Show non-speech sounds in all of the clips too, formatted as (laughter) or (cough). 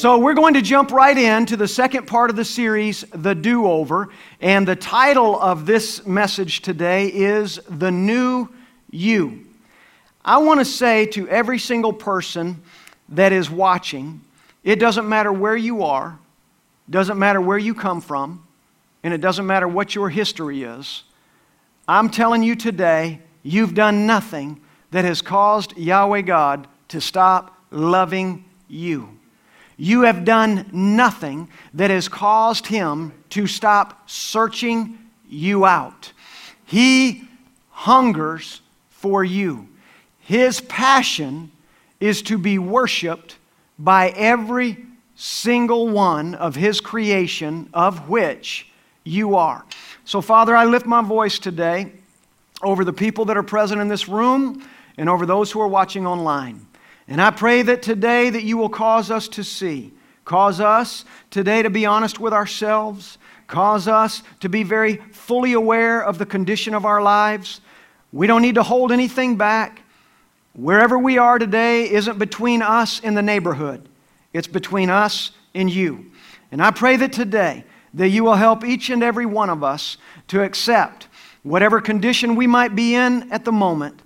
So, we're going to jump right into the second part of the series, The Do Over. And the title of this message today is The New You. I want to say to every single person that is watching, it doesn't matter where you are, doesn't matter where you come from, and it doesn't matter what your history is. I'm telling you today, you've done nothing that has caused Yahweh God to stop loving you. You have done nothing that has caused him to stop searching you out. He hungers for you. His passion is to be worshiped by every single one of His creation, of which you are. So, Father, I lift my voice today over the people that are present in this room and over those who are watching online. And I pray that today that you will cause us to see, cause us today to be honest with ourselves, cause us to be very fully aware of the condition of our lives. We don't need to hold anything back. Wherever we are today isn't between us and the neighborhood. It's between us and you. And I pray that today that you will help each and every one of us to accept whatever condition we might be in at the moment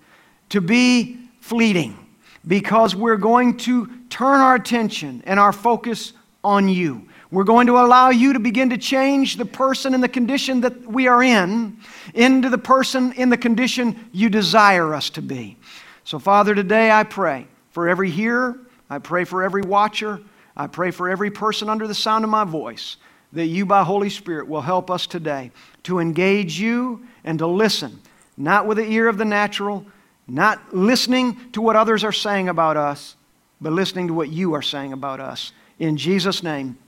to be fleeting because we're going to turn our attention and our focus on you. We're going to allow you to begin to change the person and the condition that we are in into the person in the condition you desire us to be. So, Father, today I pray for every hearer, I pray for every watcher, I pray for every person under the sound of my voice that you, by Holy Spirit, will help us today to engage you and to listen, not with the ear of the natural, not listening to what others are saying about us, but listening to what you are saying about us. In Jesus' name,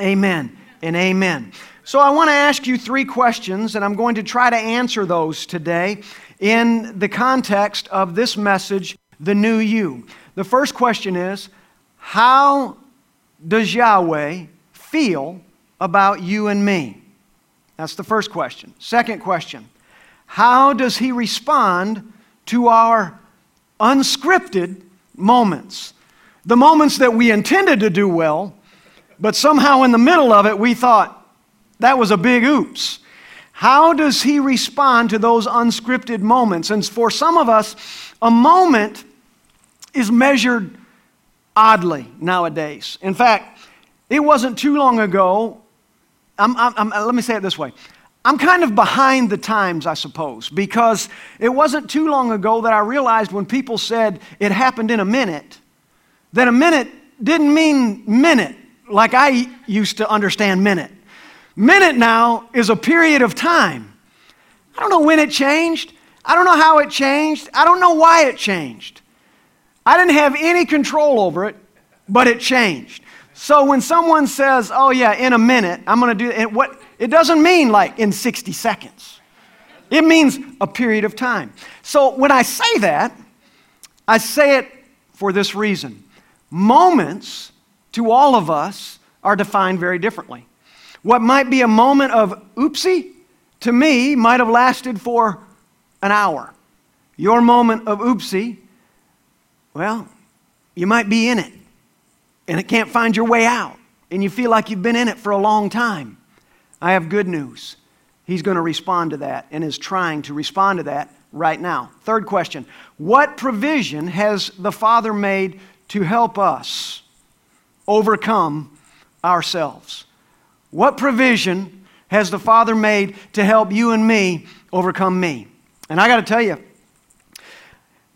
amen and amen. So, I want to ask you three questions, and I'm going to try to answer those today in the context of this message, The New You. The first question is How does Yahweh feel about you and me? That's the first question. Second question How does he respond to our unscripted moments? The moments that we intended to do well, but somehow in the middle of it we thought, that was a big oops. How does he respond to those unscripted moments? And for some of us, a moment is measured oddly nowadays. In fact, it wasn't too long ago. I'm, I'm, I'm, let me say it this way. I'm kind of behind the times, I suppose, because it wasn't too long ago that I realized when people said it happened in a minute, that a minute didn't mean minute like I used to understand minute. Minute now is a period of time. I don't know when it changed. I don't know how it changed. I don't know why it changed. I didn't have any control over it, but it changed. So when someone says, "Oh yeah, in a minute, I'm going to do it," what it doesn't mean like in 60 seconds. It means a period of time. So when I say that, I say it for this reason. Moments to all of us are defined very differently. What might be a moment of oopsie to me might have lasted for an hour. Your moment of oopsie, well, you might be in it and it can't find your way out and you feel like you've been in it for a long time. I have good news. He's going to respond to that and is trying to respond to that right now. Third question What provision has the Father made to help us overcome ourselves? What provision has the Father made to help you and me overcome me? And I got to tell you,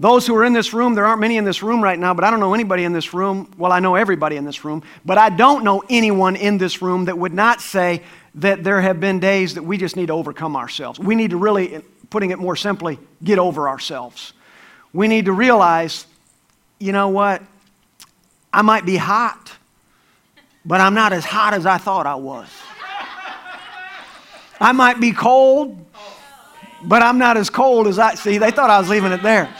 those who are in this room, there aren't many in this room right now, but I don't know anybody in this room. Well, I know everybody in this room, but I don't know anyone in this room that would not say that there have been days that we just need to overcome ourselves. We need to really, putting it more simply, get over ourselves. We need to realize, you know what? I might be hot but I'm not as hot as I thought I was. I might be cold, but I'm not as cold as I see. They thought I was leaving it there.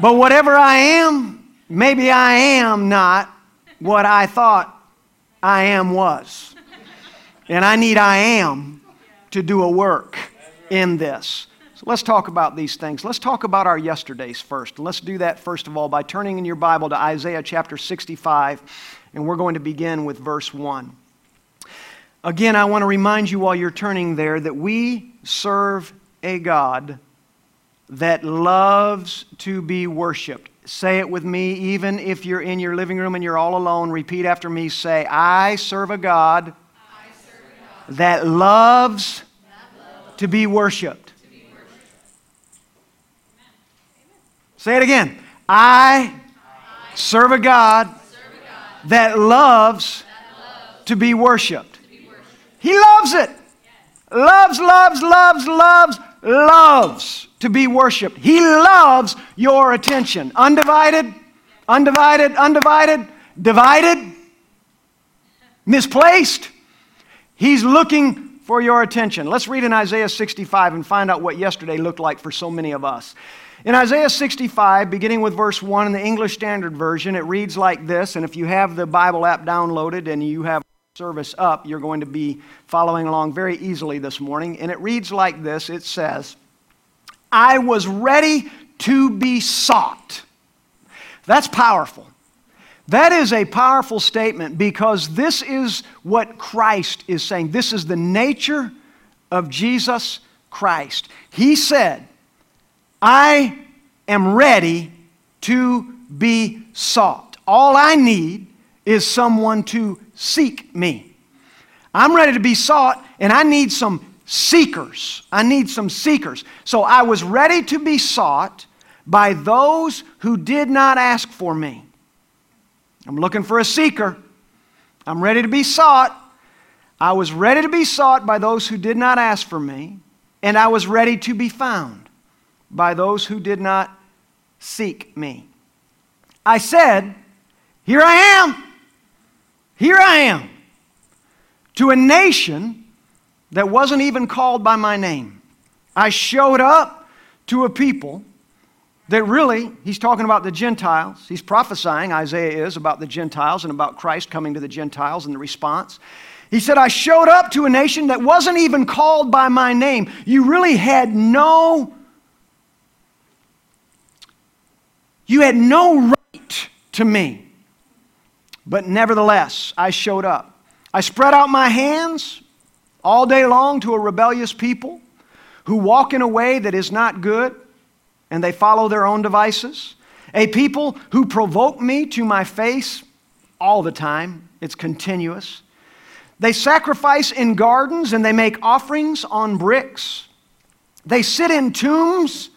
But whatever I am, maybe I am not what I thought I am was. And I need I am to do a work in this. So let's talk about these things. Let's talk about our yesterdays first. Let's do that first of all by turning in your Bible to Isaiah chapter 65 and we're going to begin with verse 1. Again, I want to remind you while you're turning there that we serve a God that loves to be worshiped. Say it with me, even if you're in your living room and you're all alone. Repeat after me. Say, I serve a God, serve a God that, loves loves to be worshiped. To be worshiped. Say it again. I, I serve a God, serve a God that, loves that loves to be worshiped. He loves it. Loves, loves, loves, loves, loves to be worshiped. He loves your attention. Undivided, undivided, undivided, divided, misplaced. He's looking for your attention. Let's read in Isaiah 65 and find out what yesterday looked like for so many of us. In Isaiah 65, beginning with verse 1 in the English Standard Version, it reads like this. And if you have the Bible app downloaded and you have service up, you're going to be following along very easily this morning. And it reads like this It says, I was ready to be sought. That's powerful. That is a powerful statement because this is what Christ is saying. This is the nature of Jesus Christ. He said, I am ready to be sought. All I need is someone to seek me. I'm ready to be sought, and I need some seekers. I need some seekers. So I was ready to be sought by those who did not ask for me. I'm looking for a seeker. I'm ready to be sought. I was ready to be sought by those who did not ask for me, and I was ready to be found by those who did not seek me. I said, Here I am. Here I am to a nation that wasn't even called by my name. I showed up to a people that really, he's talking about the Gentiles. He's prophesying, Isaiah is, about the Gentiles and about Christ coming to the Gentiles and the response. He said, I showed up to a nation that wasn't even called by my name. You really had no, you had no right to me. But nevertheless, I showed up. I spread out my hands all day long to a rebellious people who walk in a way that is not good and they follow their own devices. A people who provoke me to my face all the time, it's continuous. They sacrifice in gardens and they make offerings on bricks. They sit in tombs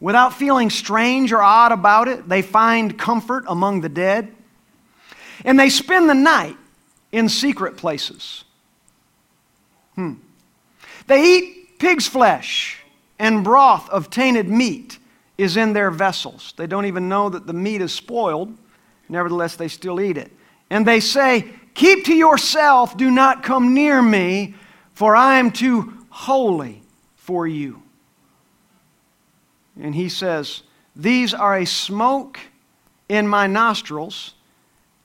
without feeling strange or odd about it. They find comfort among the dead. And they spend the night in secret places. Hmm. They eat pig's flesh, and broth of tainted meat is in their vessels. They don't even know that the meat is spoiled, nevertheless, they still eat it. And they say, Keep to yourself, do not come near me, for I am too holy for you. And he says, These are a smoke in my nostrils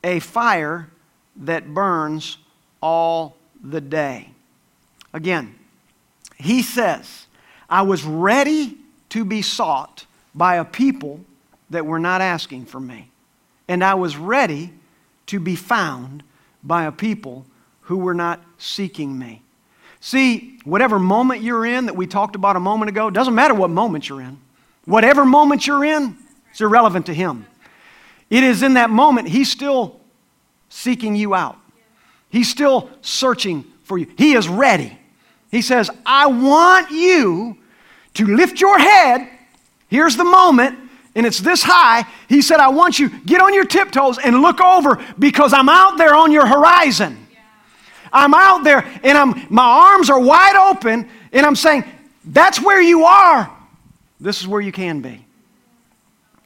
a fire that burns all the day. Again, he says, I was ready to be sought by a people that were not asking for me. And I was ready to be found by a people who were not seeking me. See, whatever moment you're in that we talked about a moment ago, doesn't matter what moment you're in. Whatever moment you're in, it's irrelevant to him. It is in that moment He's still seeking you out. He's still searching for you. He is ready. He says, I want you to lift your head. Here's the moment, and it's this high. He said, I want you, get on your tiptoes and look over because I'm out there on your horizon. I'm out there and I'm, my arms are wide open, and I'm saying, That's where you are. This is where you can be.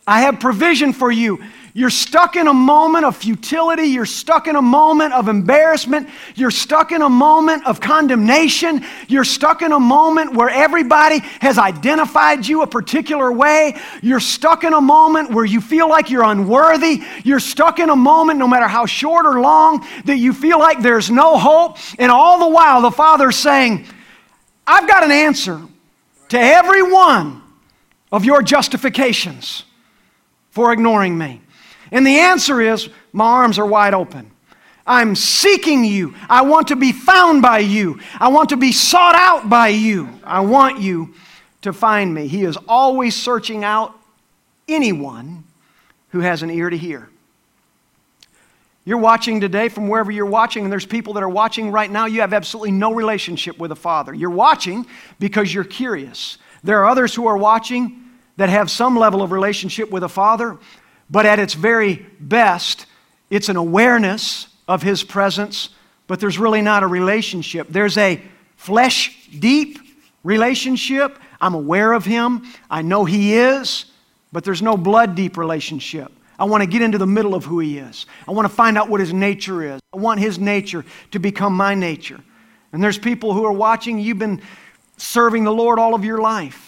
I have provision for you. You're stuck in a moment of futility. You're stuck in a moment of embarrassment. You're stuck in a moment of condemnation. You're stuck in a moment where everybody has identified you a particular way. You're stuck in a moment where you feel like you're unworthy. You're stuck in a moment, no matter how short or long, that you feel like there's no hope. And all the while, the Father's saying, I've got an answer to every one of your justifications for ignoring me. And the answer is my arms are wide open. I'm seeking you. I want to be found by you. I want to be sought out by you. I want you to find me. He is always searching out anyone who has an ear to hear. You're watching today from wherever you're watching, and there's people that are watching right now. You have absolutely no relationship with a father. You're watching because you're curious. There are others who are watching that have some level of relationship with a father, but at its very best, it's an awareness of his presence, but there's really not a relationship. There's a flesh deep relationship. I'm aware of him, I know he is, but there's no blood deep relationship. I want to get into the middle of who He is. I want to find out what His nature is. I want His nature to become my nature. And there's people who are watching, you've been serving the Lord all of your life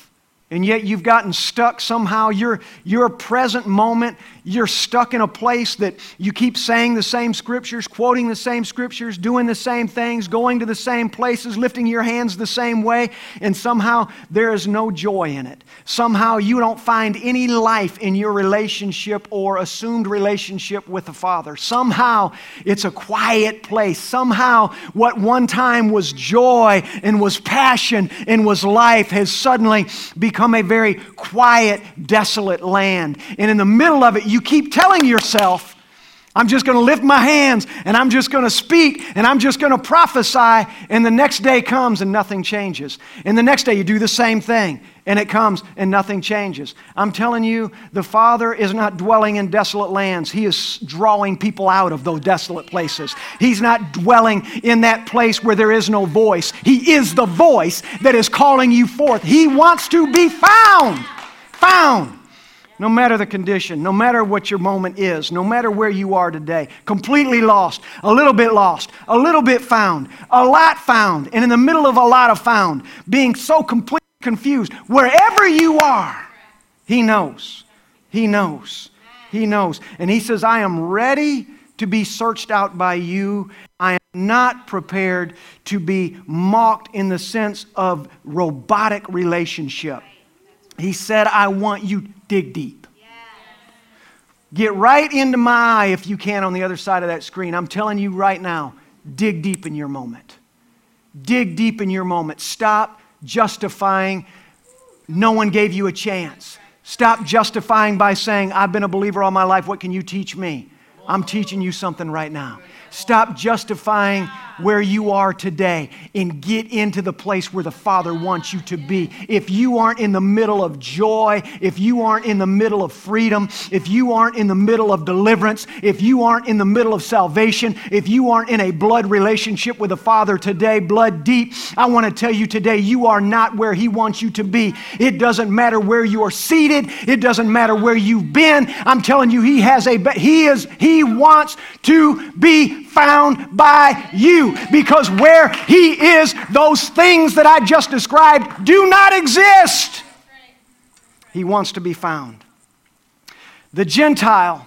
and yet you've gotten stuck somehow. Your, your present moment, you're stuck in a place that you keep saying the same scriptures, quoting the same scriptures, doing the same things, going to the same places, lifting your hands the same way, and somehow there is no joy in it. Somehow you don't find any life in your relationship or assumed relationship with the Father. Somehow it's a quiet place. Somehow what one time was joy and was passion and was life has suddenly become a very quiet, desolate land. And in the middle of it, you keep telling yourself, I'm just going to lift my hands and I'm just going to speak and I'm just going to prophesy. And the next day comes and nothing changes. And the next day you do the same thing and it comes and nothing changes. I'm telling you, the Father is not dwelling in desolate lands. He is drawing people out of those desolate places. He's not dwelling in that place where there is no voice. He is the voice that is calling you forth. He wants to be found. Found no matter the condition, no matter what your moment is, no matter where you are today, completely lost, a little bit lost, a little bit found, a lot found, and in the middle of a lot of found, being so completely confused, wherever you are, He knows. He knows. He knows. And He says, I am ready to be searched out by you. I am not prepared to be mocked in the sense of robotic relationship. He said, I want you dig deep. Get right into my eye if you can on the other side of that screen. I'm telling you right now, dig deep in your moment. Dig deep in your moment. Stop justifying no one gave you a chance. Stop justifying by saying, I've been a believer all my life. What can you teach me? I'm teaching you something right now. Stop justifying where you are today and get into the place where the Father wants you to be. If you aren't in the middle of joy, if you aren't in the middle of freedom, if you aren't in the middle of deliverance, if you aren't in the middle of salvation, if you aren't in a blood relationship with the Father today, blood deep, I want to tell you today, you are not where He wants you to be. It doesn't matter where you are seated, it doesn't matter where you've been. I'm telling you, He has a, He is, He wants to be found by you because where He is, those things that I just described do not exist. He wants to be found. The Gentile,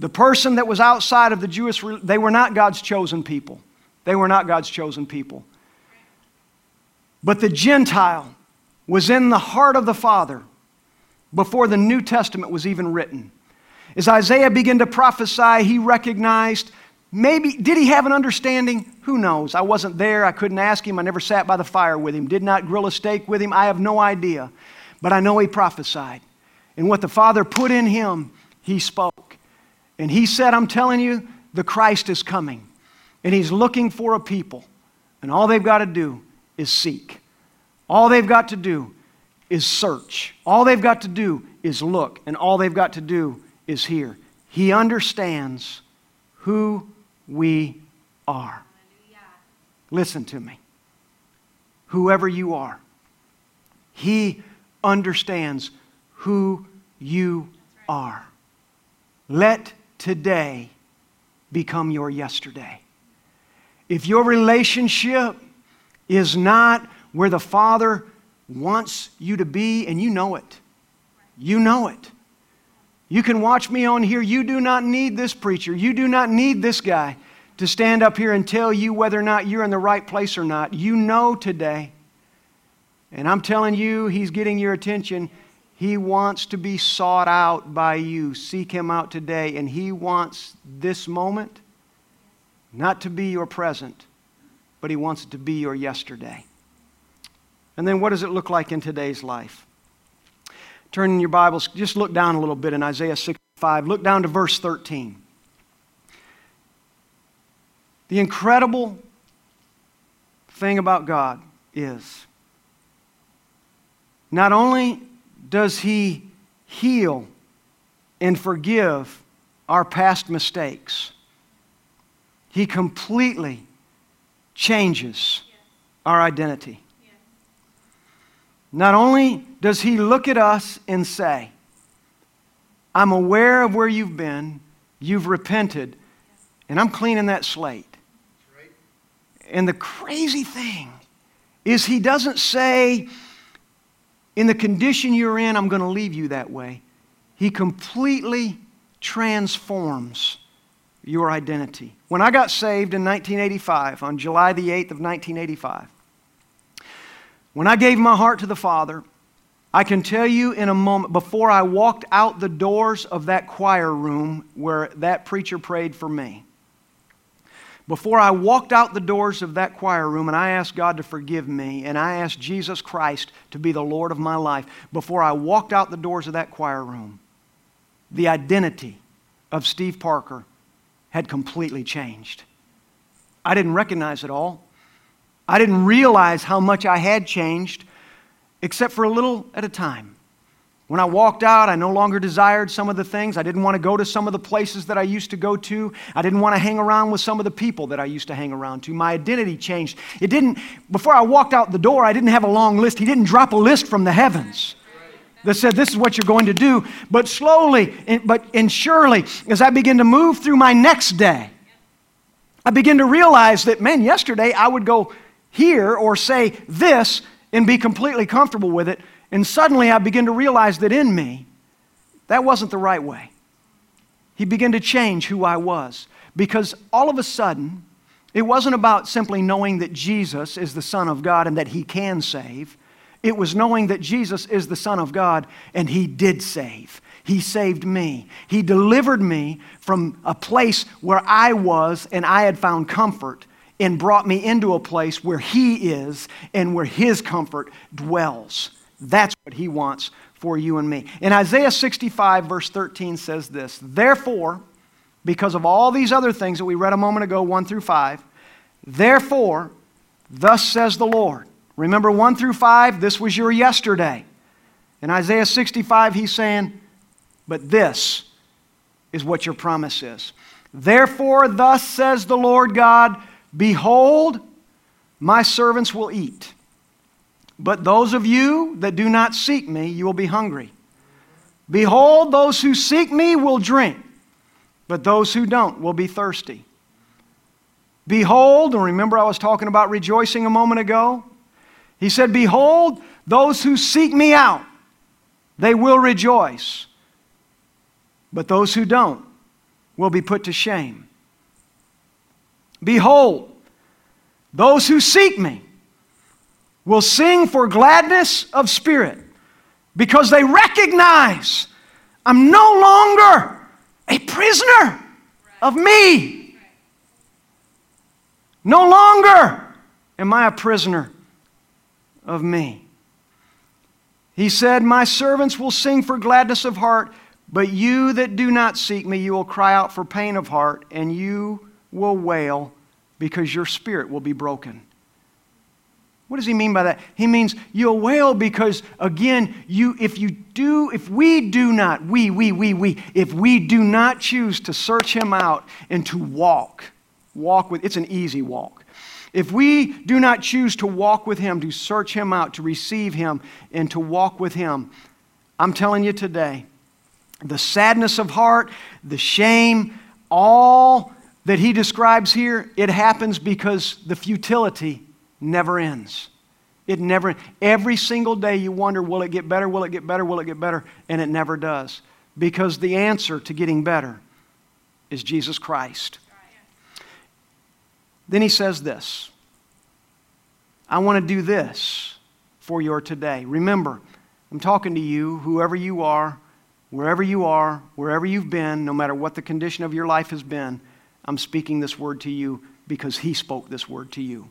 the person that was outside of the Jewish, they were not God's chosen people. They were not God's chosen people. But the Gentile was in the heart of the Father before the New Testament was even written. As Isaiah began to prophesy, he recognized Maybe, did he have an understanding? Who knows? I wasn't there. I couldn't ask him. I never sat by the fire with him, did not grill a steak with him. I have no idea. But I know he prophesied. And what the Father put in him, he spoke. And he said, I'm telling you, the Christ is coming. And he's looking for a people. And all they've got to do is seek. All they've got to do is search. All they've got to do is look. And all they've got to do is hear. He understands who we are. Listen to me. Whoever you are, He understands who you are. Let today become your yesterday. If your relationship is not where the Father wants you to be, and you know it, you know it. You can watch me on here. You do not need this preacher. You do not need this guy to stand up here and tell you whether or not you're in the right place or not. You know today. And I'm telling you, he's getting your attention. He wants to be sought out by you. Seek him out today. And he wants this moment not to be your present, but He wants it to be your yesterday. And then what does it look like in today's life? Turn in your Bibles, just look down a little bit in Isaiah 65. Look down to verse 13. The incredible thing about God is not only does He heal and forgive our past mistakes, He completely changes our identity. Not only does He look at us and say, I'm aware of where you've been, you've repented, and I'm cleaning that slate. And the crazy thing is, he doesn't say, in the condition you're in, I'm going to leave you that way. He completely transforms your identity. When I got saved in 1985, on July the 8th of 1985, when I gave my heart to the Father, I can tell you in a moment, before I walked out the doors of that choir room where that preacher prayed for me, before I walked out the doors of that choir room and I asked God to forgive me and I asked Jesus Christ to be the Lord of my life, before I walked out the doors of that choir room, the identity of Steve Parker had completely changed. I didn't recognize it all. I didn't realize how much I had changed, except for a little at a time. When I walked out, I no longer desired some of the things. I didn't want to go to some of the places that I used to go to. I didn't want to hang around with some of the people that I used to hang around to. My identity changed. It didn't, before I walked out the door, I didn't have a long list. He didn't drop a list from the heavens that said, This is what you're going to do. But slowly, but and surely, as I begin to move through my next day, I begin to realize that, man, yesterday I would go here or say this and be completely comfortable with it. And suddenly I begin to realize that in me, that wasn't the right way. He began to change who I was because all of a sudden, it wasn't about simply knowing that Jesus is the Son of God and that He can save. It was knowing that Jesus is the Son of God and He did save. He saved me. He delivered me from a place where I was and I had found comfort and brought me into a place where He is and where His comfort dwells. That's what he wants for you and me. In Isaiah 65, verse 13 says this Therefore, because of all these other things that we read a moment ago, 1 through 5, therefore, thus says the Lord. Remember 1 through 5, this was your yesterday. In Isaiah 65, he's saying, But this is what your promise is. Therefore, thus says the Lord God, Behold, my servants will eat but those of you that do not seek me, you will be hungry. Behold, those who seek me will drink, but those who don't will be thirsty. Behold, and remember I was talking about rejoicing a moment ago? He said, Behold, those who seek me out, they will rejoice. But those who don't will be put to shame. Behold, those who seek me, will sing for gladness of spirit because they recognize I'm no longer a prisoner of me. No longer am I a prisoner of me. He said, My servants will sing for gladness of heart, but you that do not seek me, you will cry out for pain of heart, and you will wail because your spirit will be broken. What does he mean by that? He means you'll wail because, again, you, if you do, if we do not, we, we, we, we, if we do not choose to search him out and to walk, walk with, it's an easy walk. If we do not choose to walk with him, to search him out, to receive him, and to walk with him, I'm telling you today, the sadness of heart, the shame, all that he describes here, it happens because the futility never ends. It never, every single day you wonder, will it get better? Will it get better? Will it get better? And it never does. Because the answer to getting better is Jesus Christ. Then he says this I want to do this for your today. Remember, I'm talking to you, whoever you are, wherever you are, wherever you've been, no matter what the condition of your life has been, I'm speaking this word to you because he spoke this word to you.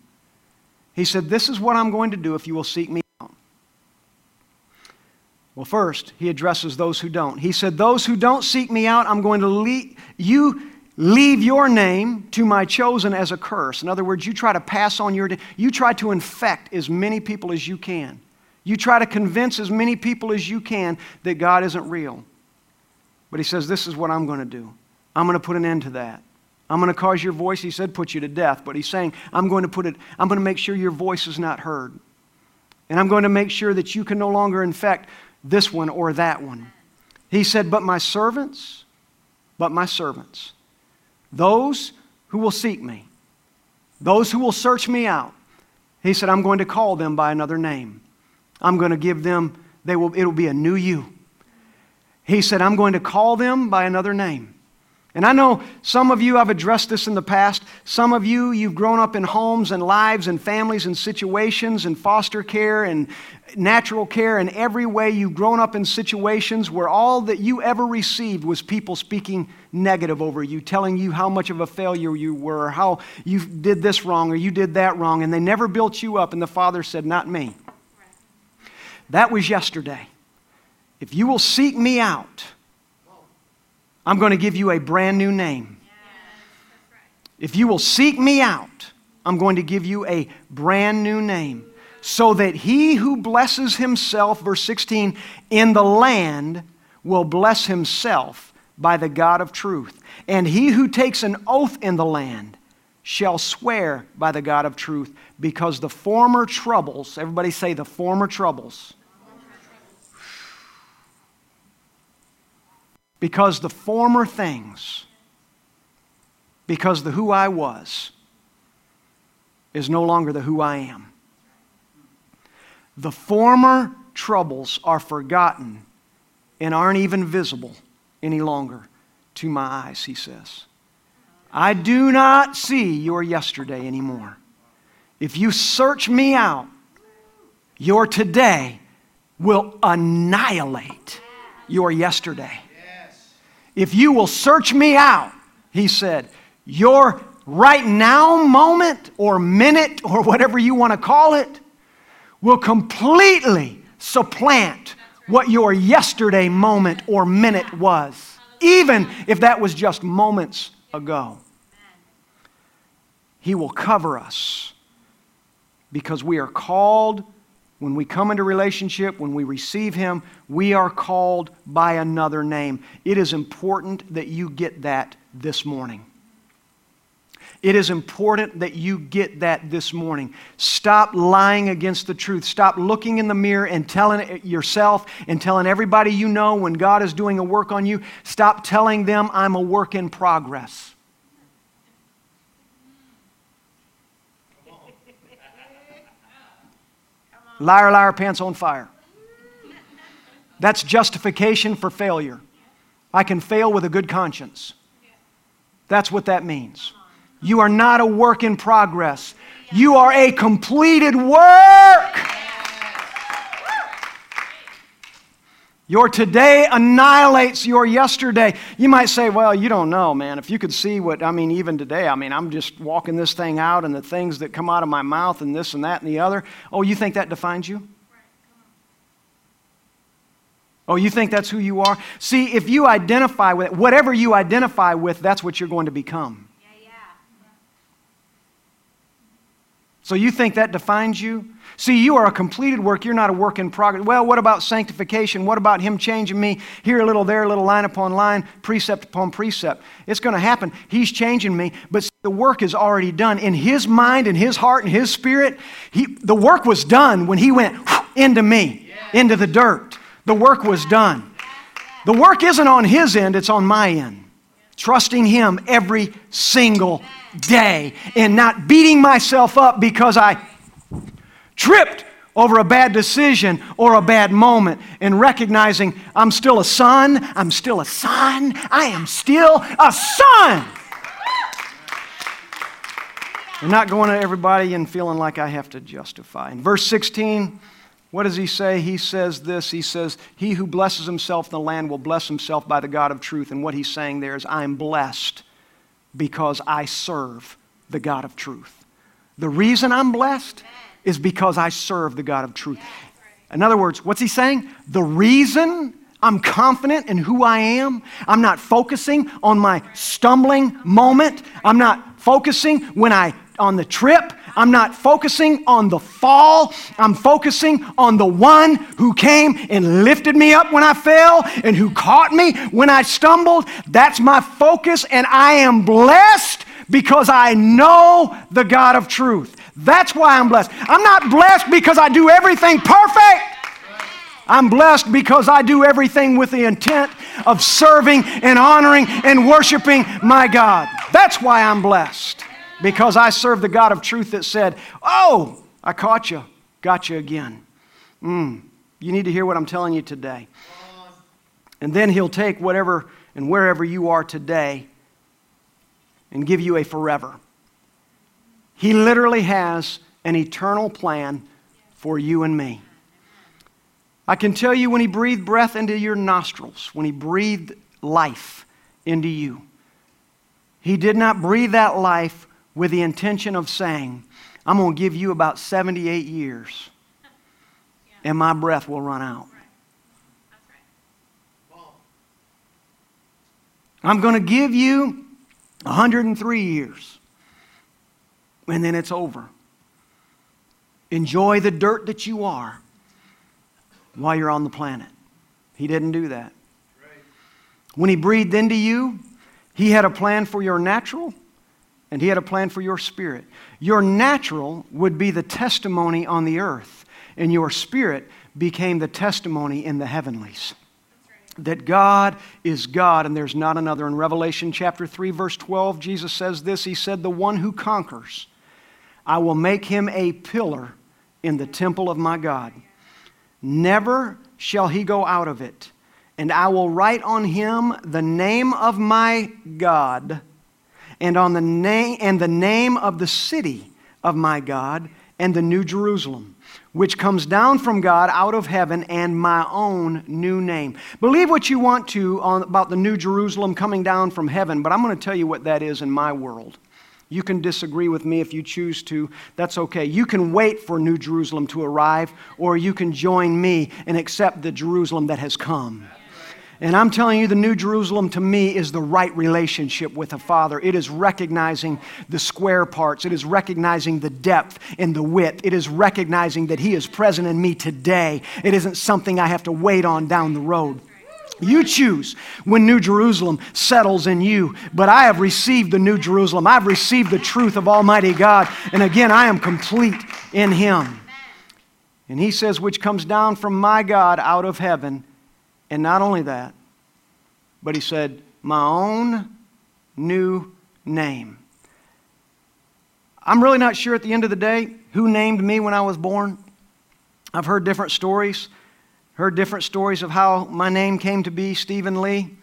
He said, This is what I'm going to do if you will seek me out. Well, first, he addresses those who don't. He said, Those who don't seek me out, I'm going to lead you leave your name to my chosen as a curse. In other words, you try to pass on your, you try to infect as many people as you can. You try to convince as many people as you can that God isn't real. But he says, This is what I'm going to do. I'm going to put an end to that. I'm going to cause your voice, he said, put you to death. But he's saying, I'm going to put it, I'm going to make sure your voice is not heard. And I'm going to make sure that you can no longer infect this one or that one. He said, But my servants, but my servants, those who will seek me, those who will search me out, he said, I'm going to call them by another name. I'm going to give them, they will, it'll be a new you. He said, I'm going to call them by another name. And I know some of you, I've addressed this in the past. Some of you, you've grown up in homes and lives and families and situations and foster care and natural care and every way. You've grown up in situations where all that you ever received was people speaking negative over you, telling you how much of a failure you were, how you did this wrong or you did that wrong, and they never built you up. And the Father said, Not me. That was yesterday. If you will seek me out, I'm going to give you a brand new name. If you will seek me out, I'm going to give you a brand new name. So that he who blesses himself, verse 16, in the land will bless himself by the God of truth. And he who takes an oath in the land shall swear by the God of truth, because the former troubles, everybody say the former troubles because the former things, because the who I was, is no longer the who I am. The former troubles are forgotten and aren't even visible any longer to my eyes, he says. I do not see your yesterday anymore. If you search me out, your today will annihilate your yesterday. If you will search me out, he said, your right now moment or minute or whatever you want to call it will completely supplant what your yesterday moment or minute was, even if that was just moments ago. He will cover us because we are called when we come into relationship, when we receive Him, we are called by another name. It is important that you get that this morning. It is important that you get that this morning. Stop lying against the truth. Stop looking in the mirror and telling yourself and telling everybody you know when God is doing a work on you. Stop telling them, I'm a work in progress. Liar, liar, pants on fire. That's justification for failure. I can fail with a good conscience. That's what that means. You are not a work in progress, you are a completed work. Your today annihilates your yesterday. You might say, well, you don't know, man. If you could see what, I mean, even today, I mean, I'm just walking this thing out and the things that come out of my mouth and this and that and the other. Oh, you think that defines you? Oh, you think that's who you are? See, if you identify with whatever you identify with, that's what you're going to become. So you think that defines you? See, you are a completed work. You're not a work in progress. Well, what about sanctification? What about Him changing me here a little, there a little, line upon line, precept upon precept? It's going to happen. He's changing me, but the work is already done. In His mind, in His heart, in His spirit, he, the work was done when He went into me, into the dirt. The work was done. The work isn't on His end, it's on my end. Trusting Him every single day and not beating myself up because I tripped over a bad decision or a bad moment and recognizing I'm still a son, I'm still a son, I am still a son. And not going to everybody and feeling like I have to justify. In verse 16, what does he say? He says this He says, He who blesses himself in the land will bless himself by the God of truth. And what he's saying there is, I'm blessed because I serve the God of truth. The reason I'm blessed is because I serve the God of truth. In other words, what's he saying? The reason I'm confident in who I am. I'm not focusing on my stumbling moment. I'm not focusing when I on the trip. I'm not focusing on the fall. I'm focusing on the one who came and lifted me up when I fell and who caught me when I stumbled. That's my focus, and I am blessed because I know the God of truth. That's why I'm blessed. I'm not blessed because I do everything perfect. I'm blessed because I do everything with the intent of serving and honoring and worshiping my God. That's why I'm blessed because I serve the God of truth that said, Oh, I caught you, got you again. Mm, you need to hear what I'm telling you today. And then He'll take whatever and wherever you are today and give you a forever. He literally has an eternal plan for you and me. I can tell you when He breathed breath into your nostrils, when He breathed life into you, He did not breathe that life with the intention of saying, I'm going to give you about 78 years and my breath will run out. I'm going to give you 103 years and then it's over. Enjoy the dirt that you are while you're on the planet. He didn't do that. When He breathed into you, He had a plan for your natural and He had a plan for your spirit. Your natural would be the testimony on the earth, and your spirit became the testimony in the heavenlies. That God is God and there's not another. In Revelation chapter 3, verse 12, Jesus says this He said, The one who conquers, I will make him a pillar in the temple of my God. Never shall he go out of it. And I will write on him the name of my God and on the name and the name of the city of my God and the new Jerusalem, which comes down from God out of heaven, and my own new name. Believe what you want to on, about the new Jerusalem coming down from heaven, but I'm going to tell you what that is in my world. You can disagree with me if you choose to. That's okay. You can wait for New Jerusalem to arrive, or you can join me and accept the Jerusalem that has come. And I'm telling you, the New Jerusalem to me is the right relationship with the Father. It is recognizing the square parts, it is recognizing the depth and the width, it is recognizing that He is present in me today. It isn't something I have to wait on down the road. You choose when New Jerusalem settles in you. But I have received the New Jerusalem. I've received the truth of Almighty God. And again, I am complete in Him. And He says, which comes down from my God out of heaven and not only that, but he said, My own new name. I'm really not sure at the end of the day who named me when I was born. I've heard different stories, heard different stories of how my name came to be Stephen Lee.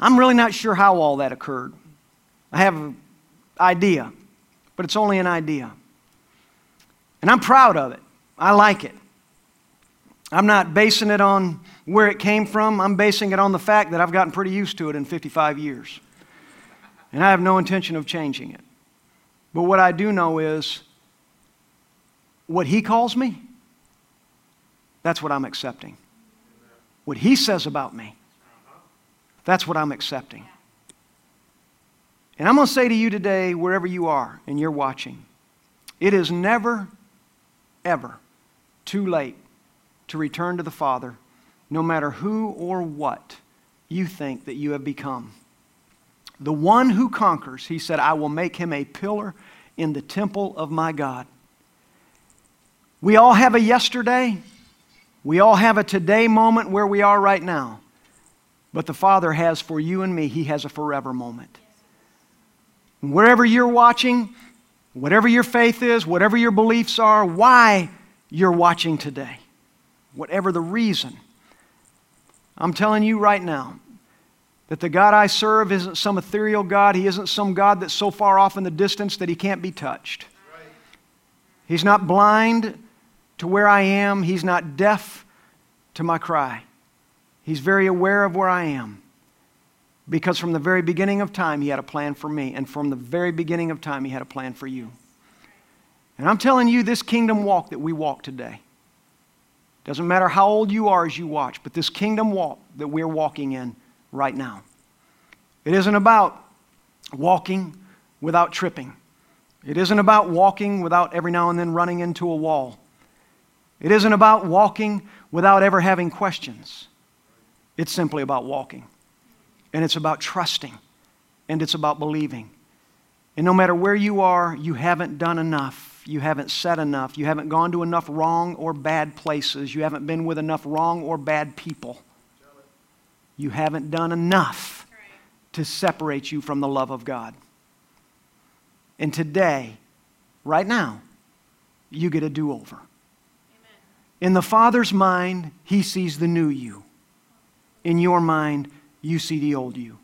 I'm really not sure how all that occurred. I have an idea, but it's only an idea. And I'm proud of it. I like it. I'm not basing it on where it came from. I'm basing it on the fact that I've gotten pretty used to it in 55 years. And I have no intention of changing it. But what I do know is what He calls me, that's what I'm accepting. What He says about me, that's what I'm accepting. And I'm going to say to you today, wherever you are and you're watching, it is never, ever too late to return to the Father, no matter who or what you think that you have become. The one who conquers, he said, I will make him a pillar in the temple of my God. We all have a yesterday. We all have a today moment where we are right now. But the Father has for you and me, He has a forever moment. Wherever you're watching, whatever your faith is, whatever your beliefs are, why you're watching today whatever the reason. I'm telling you right now that the God I serve isn't some ethereal God. He isn't some God that's so far off in the distance that he can't be touched. He's not blind to where I am, he's not deaf to my cry. He's very aware of where I am. Because from the very beginning of time, He had a plan for me, and from the very beginning of time, He had a plan for you. And I'm telling you, this kingdom walk that we walk today, doesn't matter how old you are as you watch, but this kingdom walk that we're walking in right now, it isn't about walking without tripping. It isn't about walking without every now and then running into a wall. It isn't about walking without ever having questions. It's simply about walking. And it's about trusting. And it's about believing. And no matter where you are, you haven't done enough. You haven't said enough. You haven't gone to enough wrong or bad places. You haven't been with enough wrong or bad people. You haven't done enough to separate you from the love of God. And today, right now, you get a do over. In the Father's mind, He sees the new you. In your mind, you see the old you.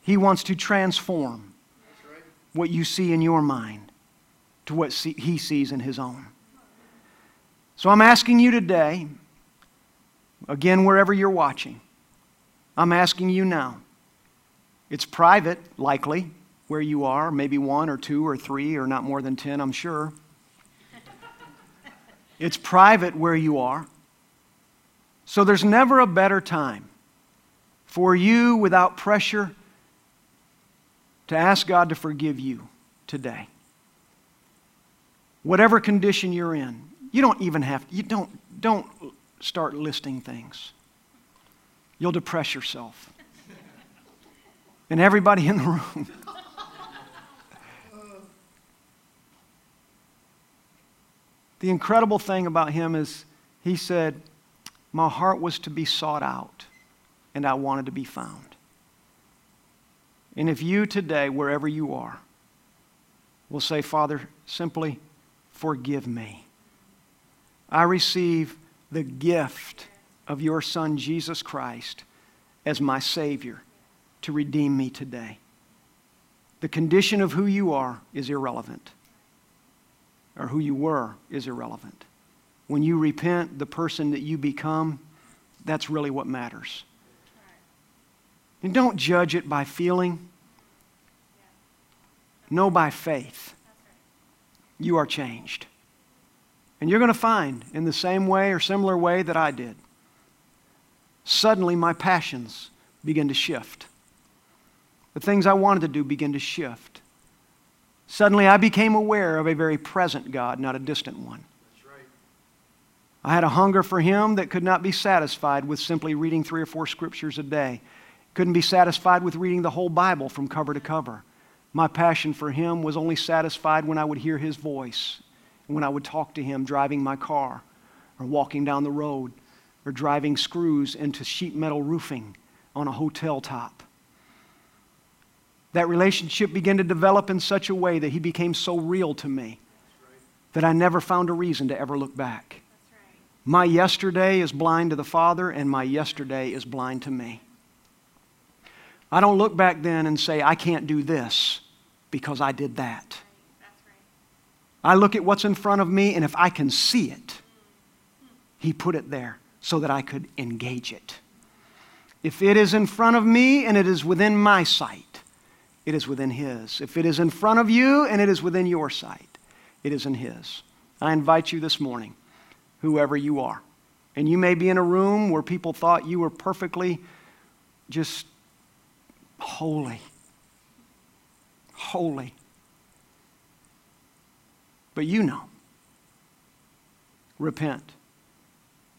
He wants to transform what you see in your mind to what He sees in His own. So I'm asking you today, again, wherever you're watching, I'm asking you now. It's private, likely, where you are, maybe one or two or three or not more than 10, I'm sure. (laughs) It's private where you are. So there's never a better time for you without pressure to ask God to forgive you today. Whatever condition you're in, you don't even have to you don't don't start listing things. You'll depress yourself. And everybody in the room (laughs) The incredible thing about him is he said, My heart was to be sought out, and I wanted to be found. And if you today, wherever you are, will say, Father, simply forgive me, I receive the gift of your Son, Jesus Christ, as my Savior to redeem me today. The condition of who you are is irrelevant or who you were is irrelevant. When you repent, the person that you become, that's really what matters. And don't judge it by feeling. Know by faith. You are changed. And you're going to find, in the same way or similar way that I did, suddenly my passions begin to shift. The things I wanted to do begin to shift. Suddenly, I became aware of a very present God, not a distant one. Right. I had a hunger for Him that could not be satisfied with simply reading three or four scriptures a day. Couldn't be satisfied with reading the whole Bible from cover to cover. My passion for Him was only satisfied when I would hear His voice, when I would talk to Him driving my car, or walking down the road, or driving screws into sheet metal roofing on a hotel top that relationship began to develop in such a way that he became so real to me that I never found a reason to ever look back. My yesterday is blind to the Father, and my yesterday is blind to me. I don't look back then and say, I can't do this because I did that. I look at what's in front of me, and if I can see it, He put it there so that I could engage it. If it is in front of me and it is within my sight, it is within His. If it is in front of you and it is within your sight, it is in His. I invite you this morning, whoever you are, and you may be in a room where people thought you were perfectly just holy. Holy. But you know. Repent.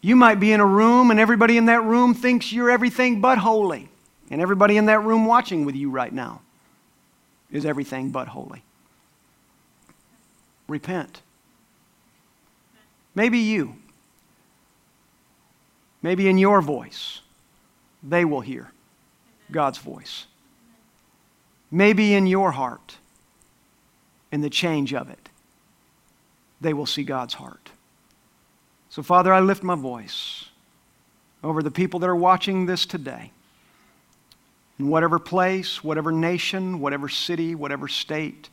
You might be in a room and everybody in that room thinks you're everything but holy. And everybody in that room watching with you right now is everything but holy. Repent. Maybe you. Maybe in your voice, they will hear God's voice. Maybe in your heart, in the change of it, they will see God's heart. So, Father, I lift my voice over the people that are watching this today in whatever place, whatever nation, whatever city, whatever state,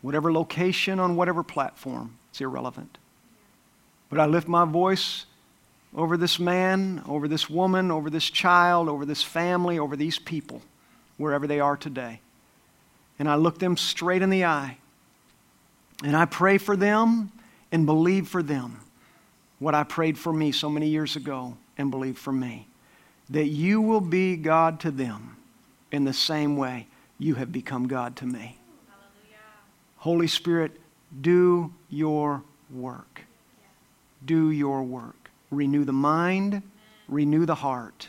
whatever location, on whatever platform. It's irrelevant. But I lift my voice over this man, over this woman, over this child, over this family, over these people wherever they are today. And I look them straight in the eye. And I pray for them and believe for them what I prayed for me so many years ago and believed for me. That you will be God to them in the same way you have become God to me. Hallelujah. Holy Spirit, do your work. Do your work. Renew the mind, renew the heart